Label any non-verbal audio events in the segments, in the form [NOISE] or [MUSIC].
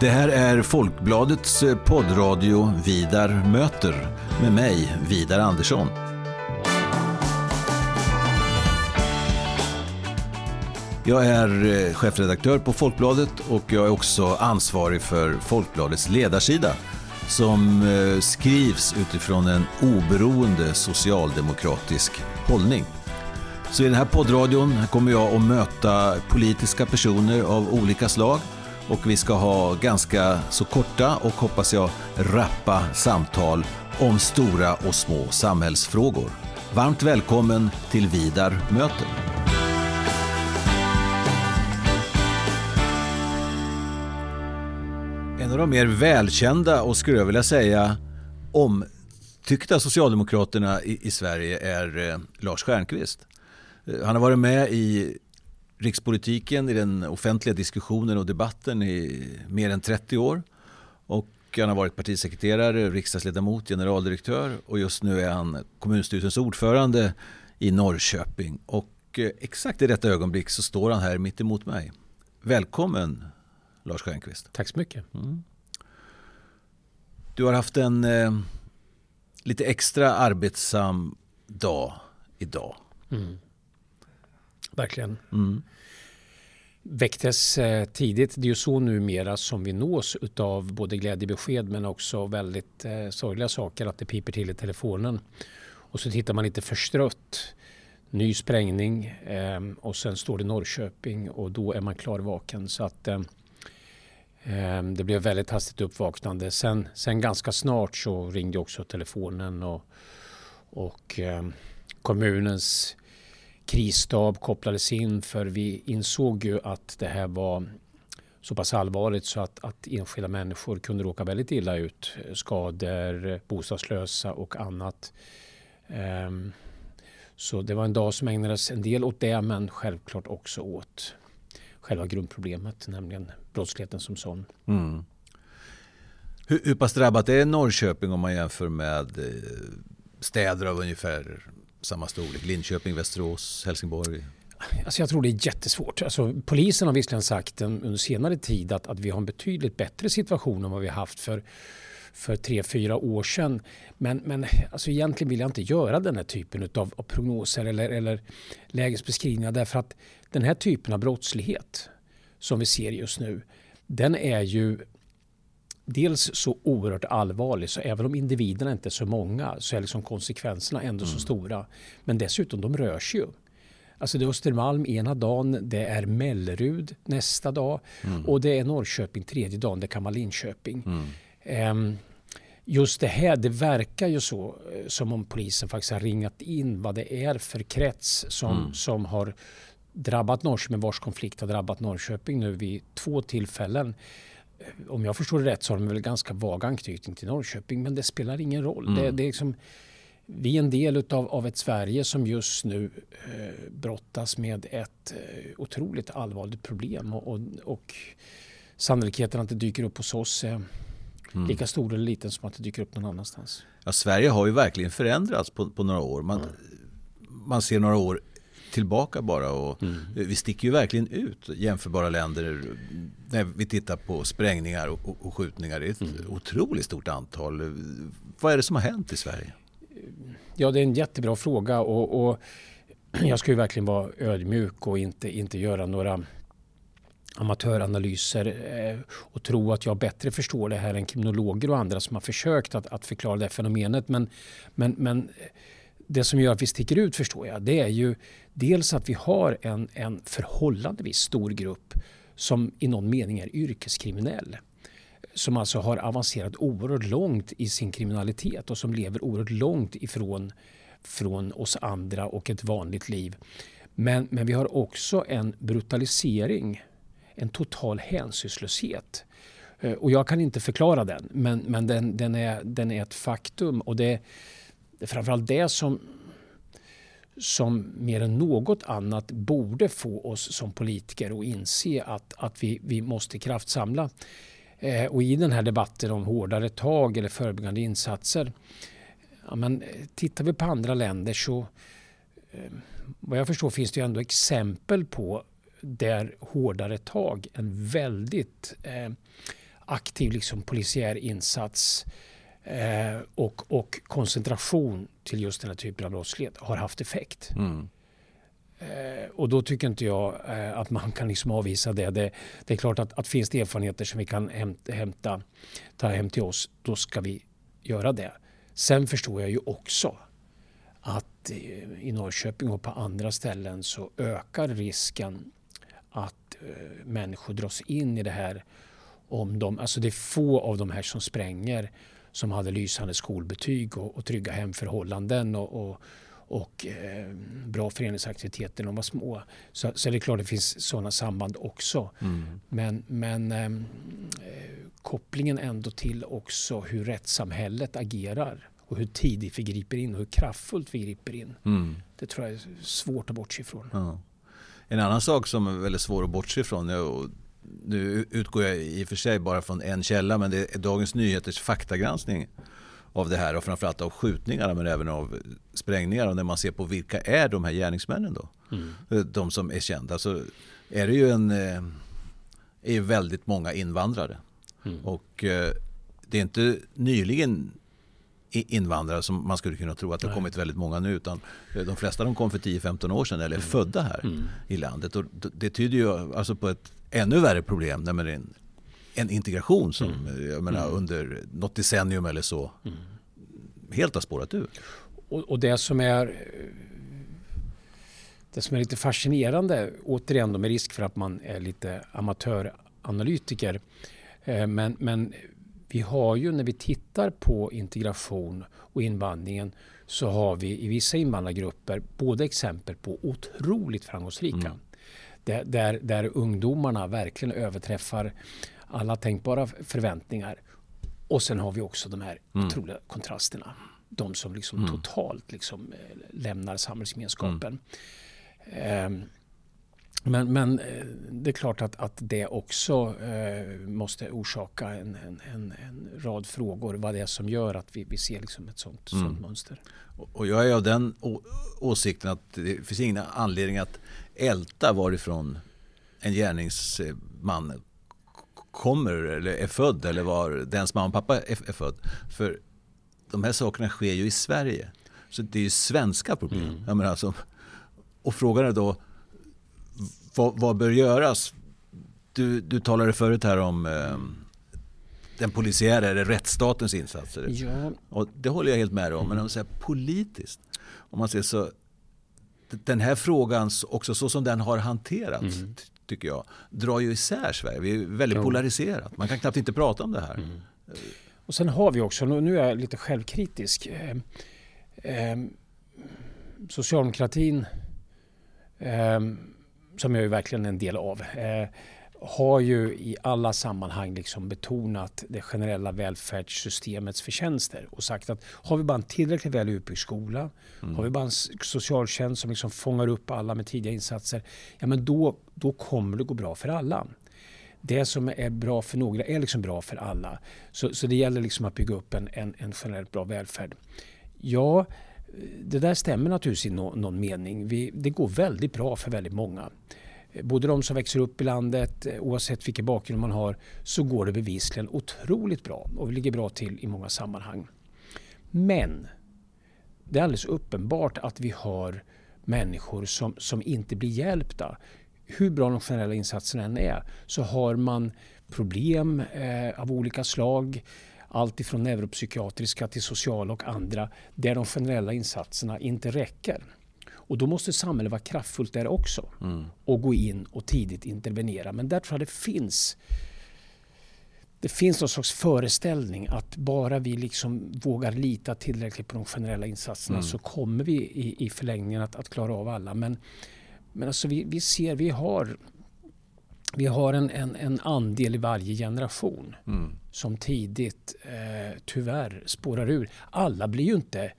Det här är Folkbladets eh, poddradio Vidar möter med mig, Vidar Andersson. Jag är eh, chefredaktör på Folkbladet och jag är också ansvarig för Folkbladets ledarsida som eh, skrivs utifrån en oberoende socialdemokratisk hållning. Så i den här poddradion kommer jag att möta politiska personer av olika slag och vi ska ha ganska så korta och hoppas jag rappa samtal om stora och små samhällsfrågor. Varmt välkommen till Vidar möter. En av de mer välkända och skulle jag vilja säga omtyckta socialdemokraterna i, i Sverige är eh, Lars Stjernkvist. Eh, han har varit med i rikspolitiken, i den offentliga diskussionen och debatten i mer än 30 år. Och han har varit partisekreterare, riksdagsledamot, generaldirektör och just nu är han kommunstyrelsens ordförande i Norrköping. Och eh, exakt i detta ögonblick så står han här mitt emot mig. Välkommen Lars Stjernkvist. Tack så mycket. Mm. Du har haft en eh, lite extra arbetsam dag idag. Mm. Verkligen. Mm. Väcktes eh, tidigt. Det är ju så numera som vi nås av både glädjebesked men också väldigt eh, sorgliga saker. Att det piper till i telefonen. Och så tittar man lite förstrött. Ny sprängning eh, och sen står det Norrköping och då är man klarvaken. Så att eh, eh, det blev väldigt hastigt uppvaknande. Sen, sen ganska snart så ringde också telefonen och, och eh, kommunens krisstab kopplades in för vi insåg ju att det här var så pass allvarligt så att, att enskilda människor kunde råka väldigt illa ut. Skador, bostadslösa och annat. Um, så det var en dag som ägnades en del åt det men självklart också åt själva grundproblemet, nämligen brottsligheten som sån. Mm. Hur, hur pass drabbat är Norrköping om man jämför med eh, städer av ungefär samma storlek? Linköping, Västerås, Helsingborg? Alltså jag tror det är jättesvårt. Alltså polisen har visserligen sagt under senare tid att, att vi har en betydligt bättre situation än vad vi haft för, för tre, fyra år sedan. Men, men alltså egentligen vill jag inte göra den här typen av, av prognoser eller, eller lägesbeskrivningar därför att den här typen av brottslighet som vi ser just nu den är ju dels så oerhört allvarlig så även om individerna inte är så många så är liksom konsekvenserna ändå mm. så stora. Men dessutom, de rör sig ju. Alltså det är Östermalm ena dagen, det är Mellerud nästa dag mm. och det är Norrköping tredje dagen, det kan vara Linköping. Mm. Um, just det här, det verkar ju så eh, som om polisen faktiskt har ringat in vad det är för krets som, mm. som har drabbat Norrköping, vars konflikt har drabbat Norrköping nu vid två tillfällen om jag förstår det rätt så har de väl ganska vag anknytning till Norrköping men det spelar ingen roll. Mm. Det, det, är liksom, vi är en del utav, av ett Sverige som just nu eh, brottas med ett eh, otroligt allvarligt problem och, och, och sannolikheten att det dyker upp hos oss är mm. lika stor eller liten som att det dyker upp någon annanstans. Ja, Sverige har ju verkligen förändrats på, på några år. Man, mm. man ser några år tillbaka bara. Och mm. Vi sticker ju verkligen ut jämförbara länder när vi tittar på sprängningar och, och skjutningar. Det är ett mm. otroligt stort antal. Vad är det som har hänt i Sverige? Ja, det är en jättebra fråga. och, och [CLEARS THROAT] jag ska ju verkligen vara ödmjuk och inte, inte göra några amatöranalyser eh, och tro att jag bättre förstår det här än kriminologer och andra som har försökt att, att förklara det fenomenet. Men, men, men det som gör att vi sticker ut förstår jag, det är ju dels att vi har en, en förhållandevis stor grupp som i någon mening är yrkeskriminell. Som alltså har avancerat oerhört långt i sin kriminalitet och som lever oerhört långt ifrån från oss andra och ett vanligt liv. Men, men vi har också en brutalisering, en total hänsynslöshet. Eh, och jag kan inte förklara den, men, men den, den, är, den är ett faktum. Och det, det är framförallt det som, som mer än något annat borde få oss som politiker att inse att, att vi, vi måste kraftsamla. Eh, och i den här debatten om hårdare tag eller förebyggande insatser. Ja, men, eh, tittar vi på andra länder så eh, vad jag förstår finns det ju ändå exempel på där hårdare tag, en väldigt eh, aktiv liksom, polisiär insats eh, och, och koncentration till just den här typen av brottslighet har haft effekt. Mm. Eh, och då tycker inte jag eh, att man kan liksom avvisa det. det. det. är klart att, att finns det erfarenheter som vi kan hämta, hämta, ta hem till oss, då ska vi göra det. Sen förstår jag ju också att i Norrköping och på andra ställen så ökar risken att eh, människor dras in i det här. Om de, alltså det är få av de här som spränger som hade lysande skolbetyg och, och trygga hemförhållanden och, och, och eh, bra föreningsaktiviteter när de var små. Så, så är det klart det finns sådana samband också. Mm. Men, men ehm, eh, kopplingen ändå till också hur rättssamhället agerar och hur tidigt vi griper in och hur kraftfullt vi griper in. Mm. Det tror jag är svårt att bortse ifrån. Ja. En annan sak som är väldigt svår att bortse ifrån, nu utgår jag i och för sig bara från en källa, men det är Dagens Nyheters faktagranskning av det här och framförallt av skjutningarna men även av sprängningar. Och när man ser på vilka är de här gärningsmännen då? Mm. De som är kända. Så är det ju en, eh, är väldigt många invandrare. Mm. Och eh, det är inte nyligen invandrare som man skulle kunna tro att det har kommit väldigt många nu. Utan eh, de flesta de kom för 10-15 år sedan eller är mm. födda här mm. i landet. Och det tyder ju alltså på ett ännu värre problem. Nämligen en integration som mm. jag menar, mm. under något decennium eller så mm. helt har spårat ur. Och, och, det som är det som är lite fascinerande, återigen med risk för att man är lite amatöranalytiker, eh, men, men vi har ju när vi tittar på integration och invandringen så har vi i vissa invandrargrupper både exempel på otroligt framgångsrika mm. där, där, där ungdomarna verkligen överträffar alla tänkbara förväntningar. Och sen har vi också de här mm. otroliga kontrasterna. De som liksom mm. totalt liksom eh, lämnar samhällsgemenskapen. Mm. Um, men, men eh, det är klart att, att det också eh, måste orsaka en, en, en, en, rad frågor. Vad det är som gör att vi, vi ser liksom ett sånt, mm. sånt mönster. Och jag är av den åsikten att det finns ingen anledning att älta varifrån en gärningsman kommer eller är född eller var dens mamma och pappa är, är född. För de här sakerna sker ju i Sverige. Så det är ju svenska problem. Mm. Jag menar, alltså, och frågan är då vad, vad bör göras? Du, du talade förut här om eh, den polisiära eller rättsstatens insatser. Ja. Och det håller jag helt med om. Men om man säger politiskt. Om man ser så den här frågan, också så som den har hanterats, mm. tycker jag, drar ju isär Sverige. Vi är väldigt ja. polariserat. Man kan knappt inte prata om det här. Mm. Och sen har vi också, nu är jag lite självkritisk, eh, eh, socialdemokratin eh, som jag är verkligen en del av, eh, har ju i alla sammanhang liksom betonat det generella välfärdssystemets förtjänster och sagt att har vi bara en tillräckligt väl utbyggd skola, mm. har vi bara en socialtjänst som liksom fångar upp alla med tidiga insatser, ja men då, då kommer det gå bra för alla. Det som är bra för några är liksom bra för alla. Så, så det gäller liksom att bygga upp en, en, en generellt bra välfärd. Ja, det där stämmer naturligtvis i någon mening. Vi, det går väldigt bra för väldigt många. Både de som växer upp i landet, eh, oavsett vilken bakgrund man har, så går det bevisligen otroligt bra och vi ligger bra till i många sammanhang. Men det är alldeles uppenbart att vi har människor som, som inte blir hjälpta. Hur bra de generella insatserna än är så har man problem eh, av olika slag allt ifrån neuropsykiatriska till sociala och andra, där de generella insatserna inte räcker. Och då måste samhället vara kraftfullt där också mm. och gå in och tidigt intervenera. Men där tror jag det finns det finns någon slags föreställning att bara vi liksom vågar lita tillräckligt på de generella insatserna mm. så kommer vi i, i förlängningen att, att, klara av alla. Men, men alltså vi, vi ser, vi har vi har en, en, en andel i varje generation mm. som tidigt eh, tyvärr spårar ur. Alla blir ju inte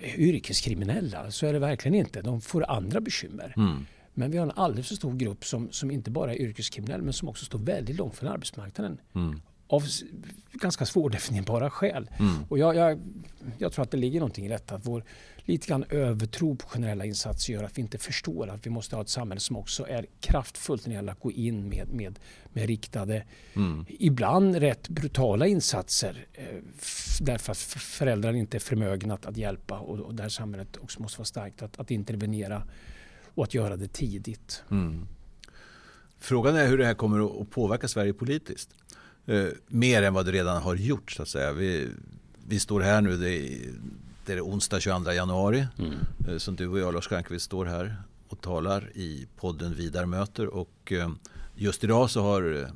eh, yrkeskriminella, så är det verkligen inte. De får andra bekymmer. Mm. Men vi har en alldeles för stor grupp som, som inte bara är yrkeskriminell men som också står väldigt långt från arbetsmarknaden. Mm. Av ganska svårdefinierbara skäl. Mm. Och jag, jag, jag, tror att det ligger någonting i detta. Att vår lite grann övertro på generella insatser gör att vi inte förstår att vi måste ha ett samhälle som också är kraftfullt när det gäller att gå in med, med, med riktade, mm. ibland rätt brutala insatser eh, därför att föräldrar inte är förmögna att, att hjälpa och, och där samhället också måste vara starkt att, att intervenera och att göra det tidigt. Mm. Frågan är hur det här kommer att påverka Sverige politiskt. Eh, mer än vad det redan har gjort så att säga. Vi, vi står här nu, det är, det är onsdag 22 januari mm. eh, som du och jag Lars Stjernkvist står här och talar i podden Vidar möter och eh, just idag så har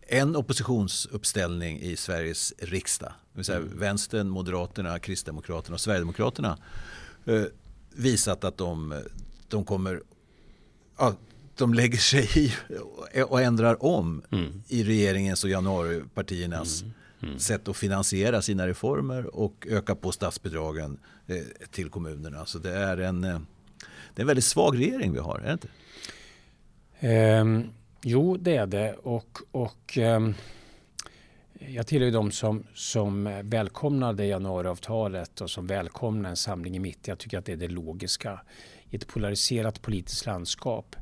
en oppositionsuppställning i Sveriges riksdag, det vill säga mm. Vänstern, Moderaterna, Kristdemokraterna och Sverigedemokraterna visat att de, de kommer ja, de lägger sig i och ändrar om mm. i regeringens och januaripartiernas mm. Mm. sätt att finansiera sina reformer och öka på statsbidragen eh, till kommunerna. Så det är en, eh, det är en väldigt svag regering vi har, är det inte? Um, jo, det är det. Och, och um, jag tillhör de som, som välkomnade januariavtalet och som välkomnar en samling i mitt. Jag tycker att det är det logiska i ett polariserat politiskt landskap.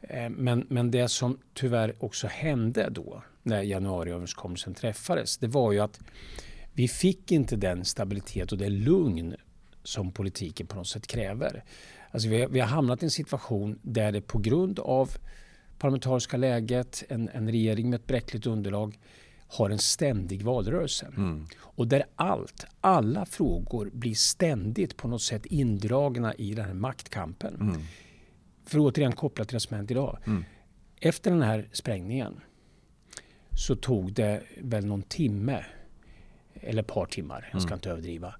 Eh, men, men det som tyvärr också hände då när januariöverenskommelsen träffades det var ju att vi fick inte den stabilitet och det lugn som politiken på något sätt kräver. Alltså vi, har, vi har hamnat i en situation där det på grund av parlamentariska läget, en, en regering med ett bräckligt underlag har en ständig valrörelse. Mm. Och där allt, alla frågor blir ständigt på något sätt indragna i den här maktkampen. Mm. För att återigen koppla till det som hänt idag. Mm. Efter den här sprängningen så tog det väl någon timme eller ett par timmar, jag ska mm. inte överdriva,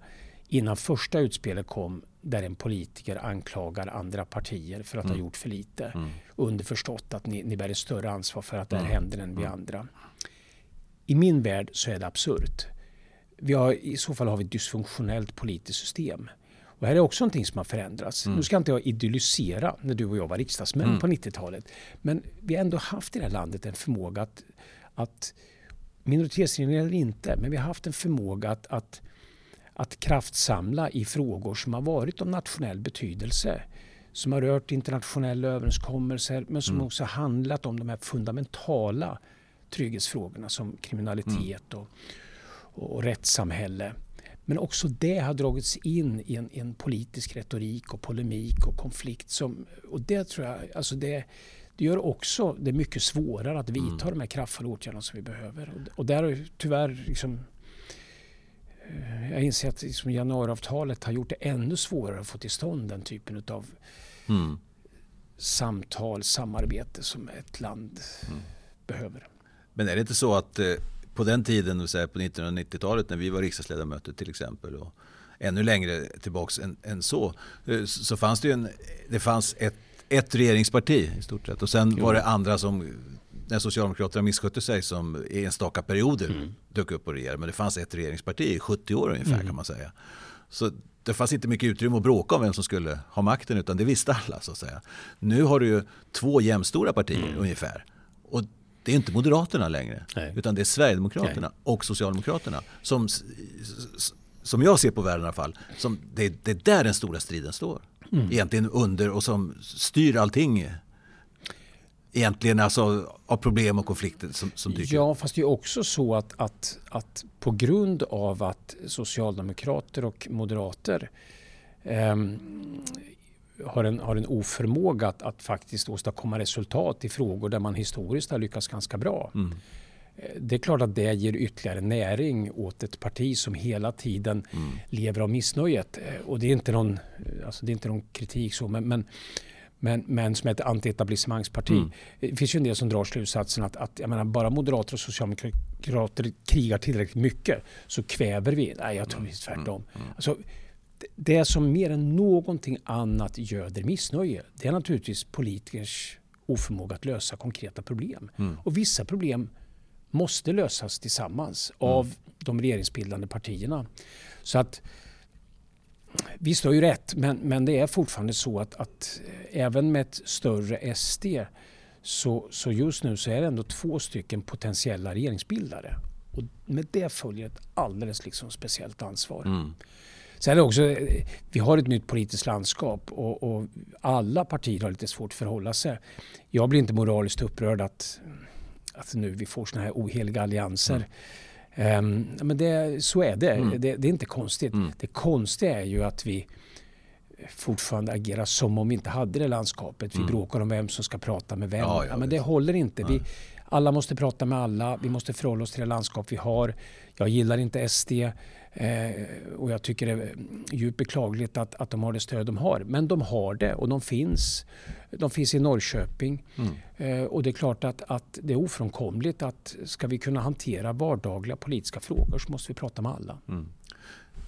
innan första utspelet kom där en politiker anklagar andra partier för att mm. ha gjort för lite. Mm. Underförstått att ni, ni bär ett större ansvar för att det här mm. händer än vi mm. andra. I min värld så är det absurt. Vi har, I så fall har vi ett dysfunktionellt politiskt system. Och här är också någonting som har förändrats. Mm. Nu ska inte jag idyllisera när du och jag var riksdagsmän mm. på 90-talet. Men vi har ändå haft i det här landet en förmåga att, att minoritetsregering eller inte, men vi har haft en förmåga att, att, att kraftsamla i frågor som har varit av nationell betydelse. Som har rört internationella överenskommelser men som mm. också handlat om de här fundamentala trygghetsfrågorna som kriminalitet mm. och, och, och rättssamhälle. Men också det har dragits in i en, en, politisk retorik och polemik och konflikt. Som, och det tror jag, alltså det, det gör också det mycket svårare att vidta mm. de här kraftfulla åtgärderna som vi behöver. Och, och där har tyvärr liksom, eh, jag inser att liksom januariavtalet har gjort det ännu svårare att få till stånd den typen av mm. samtal, samarbete som ett land mm. behöver. Men är det inte så att eh, på den tiden, på 1990-talet när vi var riksdagsledamöter till exempel och ännu längre tillbaks än, än så, eh, så fanns det en, det fanns ett, ett regeringsparti i stort sett och sen jo. var det andra som när Socialdemokraterna misskötte sig som i enstaka perioder mm. dök upp och regerade. Men det fanns ett regeringsparti i 70 år ungefär mm. kan man säga. Så det fanns inte mycket utrymme att bråka om vem som skulle ha makten utan det visste alla så att säga. Nu har du ju två jämstora partier mm. ungefär. Och det är inte Moderaterna längre. Nej. Utan det är Sverigedemokraterna Nej. och Socialdemokraterna. Som, som jag ser på världen i alla fall. Som, det, det är där den stora striden står. Mm. Egentligen under och som styr allting. Egentligen alltså av problem och konflikter som, som dyker Ja, fast det är också så att, att, att på grund av att socialdemokrater och moderater um, har en, har en oförmåga att, att faktiskt åstadkomma resultat i frågor där man historiskt har lyckats ganska bra. Mm. Eh, det är klart att det ger ytterligare näring åt ett parti som hela tiden mm. lever av missnöjet. Eh, och det är inte någon, alltså det är inte någon kritik så, men, men men, men som ett antietablissemangsparti. Mm. Det finns ju en del som drar slutsatsen att, att jag menar, bara moderater och socialdemokrater krigar tillräckligt mycket så kväver vi. Nej, jag tror mm. tvärtom. Mm. mm. Alltså, det som mer än någonting annat göder missnöje det är naturligtvis politikers oförmåga att lösa konkreta problem. Mm. Och vissa problem måste lösas tillsammans mm. av de regeringsbildande partierna. Så att Visst har ju rätt, men, men det är fortfarande så att, att även med ett större SD Så, så just nu så är det ändå två stycken potentiella regeringsbildare. Och med det följer ett alldeles liksom speciellt ansvar. Mm. Sen också, vi har ett nytt politiskt landskap och, och, alla partier har lite svårt att förhålla sig. Jag blir inte moraliskt upprörd att, att nu vi får såna här oheliga allianser. Mm. Um, men det, så är det. Mm. det. det. är inte konstigt. Mm. Det konstiga är ju att vi fortfarande agerar som om vi inte hade det landskapet. Vi mm. bråkar om vem som ska prata med vem. Ja, ja, men det håller inte. Vi, alla måste prata med alla. Vi måste förhålla oss till det landskap vi har. Jag gillar inte SD. Eh, och jag tycker det är djupt beklagligt att, att de har det stöd de har. Men de har det och de finns. De finns i Norrköping. Mm. Eh, och det är klart att, att det är ofrånkomligt att ska vi kunna hantera vardagliga politiska frågor så måste vi prata med alla. Mm.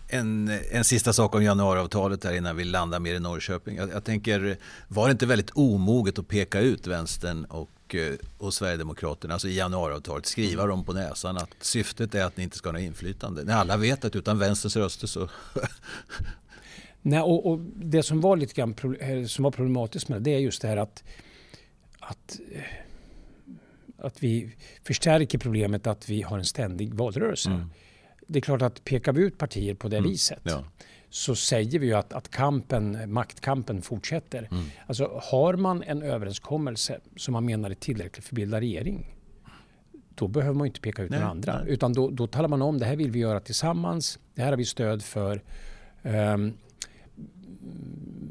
En, en sista sak om januariavtalet här innan vi landar mer i Norrköping. Jag, jag tänker, var det inte väldigt omoget att peka ut vänstern och Eh, och, Sverigedemokraterna, alltså i januariavtalet, skriva dem på näsan att syftet är att ni inte ska ha något inflytande. När alla vet att utan vänsterns röster så... [LAUGHS] Nej, och, och, det som var lite grann, eh, som var problematiskt med det, det är just det här att, att, eh, att vi förstärker problemet att vi har en ständig valrörelse. Mm. Det är klart att pekar vi ut partier på det mm. viset ja så säger vi ju att, att kampen, maktkampen fortsätter. Mm. Alltså, har man en överenskommelse som man menar är tillräcklig för att bilda regering då behöver man inte peka ut några andra. Nej. Utan då, då talar man om det här vill vi göra tillsammans. Det här har vi stöd för. Um,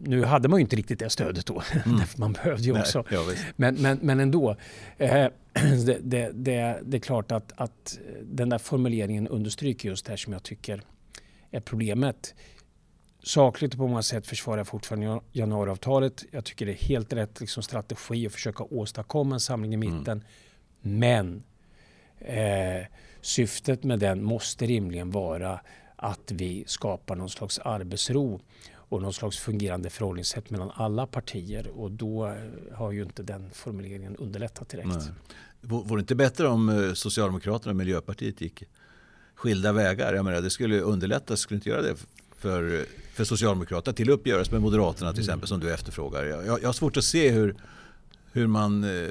nu hade man ju inte riktigt det stödet då, [LAUGHS] mm. man behövde ju också. Nej, men, men, men ändå. Eh, [CLEARS THROAT] det, det, det, det, är klart att, att den där formuleringen understryker just det här som jag tycker är problemet sakligt och på många sätt försvarar jag fortfarande januariavtalet. Jag tycker det är helt rätt liksom, strategi att försöka åstadkomma en samling i mm. mitten. Mm. Men eh, syftet med den måste rimligen vara att vi skapar någon slags arbetsro och någon slags fungerande förhållningssätt mellan alla partier och då eh, har ju inte den formuleringen underlättat direkt. Nej. Vore det inte bättre om eh, Socialdemokraterna och Miljöpartiet gick skilda vägar? Jag menar, det skulle underlätta, skulle inte göra det för, för Socialdemokraterna till uppgörelse med Moderaterna till exempel som du efterfrågar. Jag, jag har svårt att se hur, hur man eh,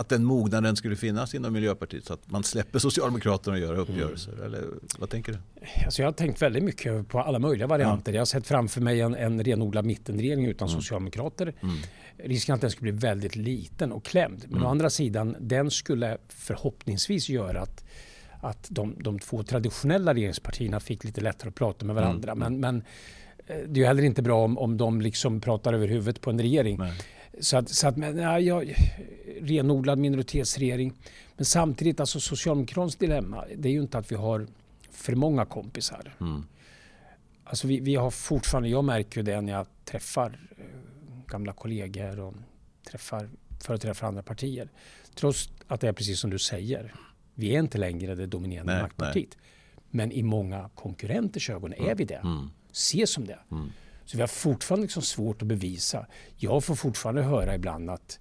att den mognaden skulle finnas inom Miljöpartiet så att man släpper Socialdemokraterna och gör uppgörelser? Mm. Eller vad tänker du? Alltså jag har tänkt väldigt mycket på alla möjliga varianter. Ja. Jag har sett framför mig en, en renodlad mittenregering utan mm. socialdemokrater. Mm. Risken att den skulle bli väldigt liten och klämd. Men mm. å andra sidan, den skulle förhoppningsvis göra att att de, de två traditionella regeringspartierna fick lite lättare att prata med varandra. Mm. Men, men eh, det är ju heller inte bra om, om de liksom pratar över huvudet på en regering. Nej. Så att, så att men, ja, jag, renodlad minoritetsregering. Men samtidigt, alltså Socialdemokraternas dilemma, det är ju inte att vi har för många kompisar. Mm. Alltså vi, vi har fortfarande, jag märker ju det när jag träffar eh, gamla kollegor och träffar företrädare för andra partier. Trots att det är precis som du säger. Vi är inte längre det dominerande nej, maktpartiet. Nej. Men i många konkurrenters ögon är vi det. Mm. Ses som det. Mm. Så vi har fortfarande liksom svårt att bevisa. Jag får fortfarande höra ibland att,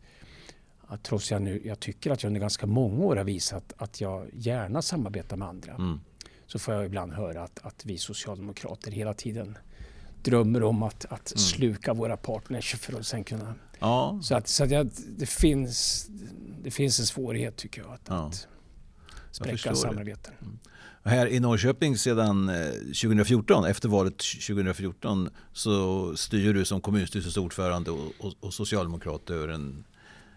att trots jag nu, jag tycker att jag under ganska många år har visat att jag gärna samarbetar med andra. Mm. Så får jag ibland höra att, att vi socialdemokrater hela tiden drömmer om att, att mm. sluka våra partners för att sen kunna... Ja. Så, att, så att jag, det, finns, det finns en svårighet tycker jag. Att, ja. att spräcka samarbeten. Mm. Här i Norrköping sedan 2014, eh, efter valet 2014, så styr du som kommunstyrelsens ordförande och, och, och socialdemokrat över en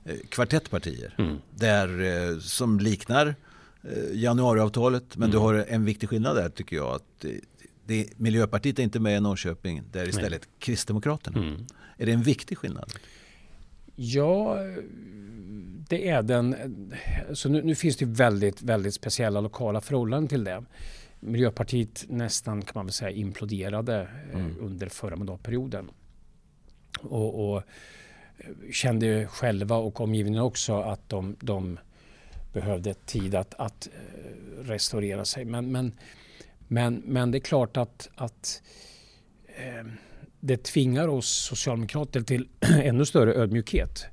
eh, kvartett partier. Mm. Där, eh, som liknar eh, januariavtalet, men mm. du har en viktig skillnad där tycker jag. att det, Miljöpartiet är inte med i Norrköping, det är istället Nej. Kristdemokraterna. Mm. Är det en viktig skillnad? Ja, det är den. Så nu, nu, finns det väldigt, väldigt speciella lokala förhållanden till det. Miljöpartiet nästan kan man väl säga imploderade eh, mm. under förra mandatperioden. Och, och, kände själva och omgivningen också att de, de behövde tid att, att eh, restaurera sig. Men, men, men, men det är klart att, att eh, det tvingar oss socialdemokrater till [CLEARS THROAT] ännu större ödmjukhet.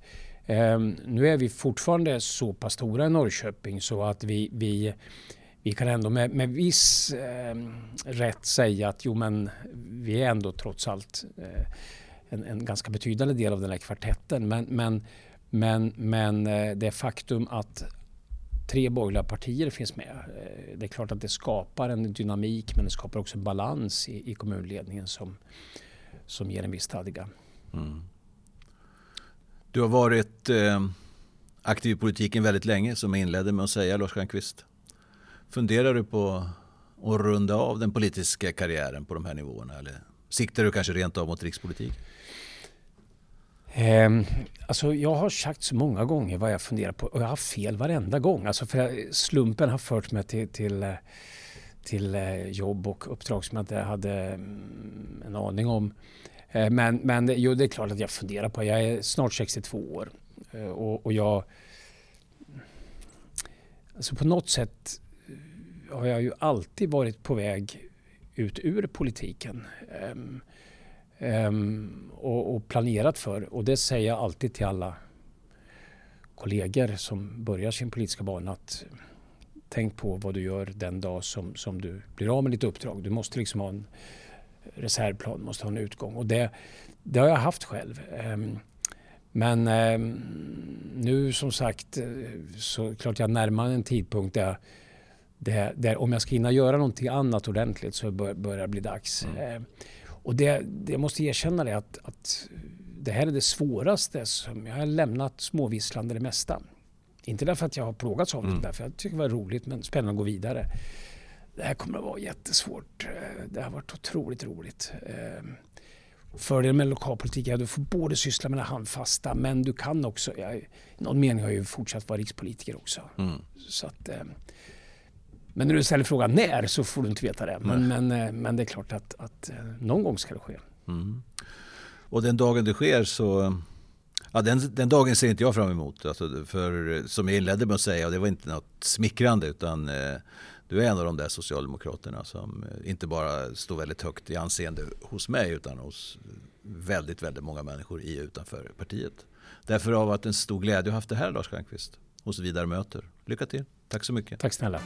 Ehm, nu är vi fortfarande så pass stora i Norrköping så att vi, vi, vi kan ändå med, med viss eh, rätt säga att jo, men vi är ändå trots allt eh, en, en, ganska betydande del av den här kvartetten. Men, men Men, men eh, det faktum att tre borgerliga partier finns med. Eh, det är klart att det skapar en dynamik men det skapar också en balans i, i kommunledningen som, som ger en viss stadga. Mm. Du har varit eh, aktiv i politiken väldigt länge som jag inledde med att säga Lars Stjernkvist. Funderar du på att runda av den politiska karriären på de här nivåerna eller siktar du kanske rent av mot rikspolitik? Eh, alltså jag har sagt så många gånger vad jag funderar på och jag har fel varenda gång. Alltså för slumpen har fört mig till, till, eh, till eh, jobb och uppdrag som jag inte hade mm, en aning om. Eh, men, men jo, det är klart att jag funderar på. Jag är snart 62 år eh, och, och jag... Alltså på något sätt har jag ju alltid varit på väg ut ur politiken. Um, um, och, och, planerat för. Och det säger jag alltid till alla kollegor som börjar sin politiska bana. Att tänk på vad du gör den dag som, som du blir av med ditt uppdrag. Du måste liksom ha en reservplan, måste ha en utgång. Och det, det har jag haft själv. Um, men nu som sagt så klart jag närmar en tidpunkt där det, där om jag ska hinna göra någonting annat ordentligt så bör, börjar det bli dags. Mm. Eh, och det, det jag måste erkänna det att, att det här är det svåraste. Som jag har lämnat småvisslande det mesta. Inte därför att jag har plågats av det, mm. därför jag tycker det var roligt men spännande att gå vidare. Det här kommer att vara jättesvårt. Eh, det har varit otroligt roligt. Eh, fördelen med lokalpolitik är att du får både syssla med det handfasta men du kan också, jag, i någon mening har jag ju fortsatt vara rikspolitiker också. Mm. Så att, men när du ställer frågan när så får du inte veta det. Men, men, eh, men det är klart att, att, eh, någon gång ska det ske. Mm. Och den dagen det sker så Ja, den, den dagen ser inte jag fram emot. Alltså, för som jag inledde med att säga, och det var inte något smickrande utan eh, du är en av de där socialdemokraterna som eh, inte bara står väldigt högt i anseende hos mig utan hos väldigt, väldigt många människor i och utanför partiet. Därför har det varit en stor glädje att ha haft det här Lars Stjernkvist hos Vidare Möter. Lycka till. Tack så mycket. Tack snälla.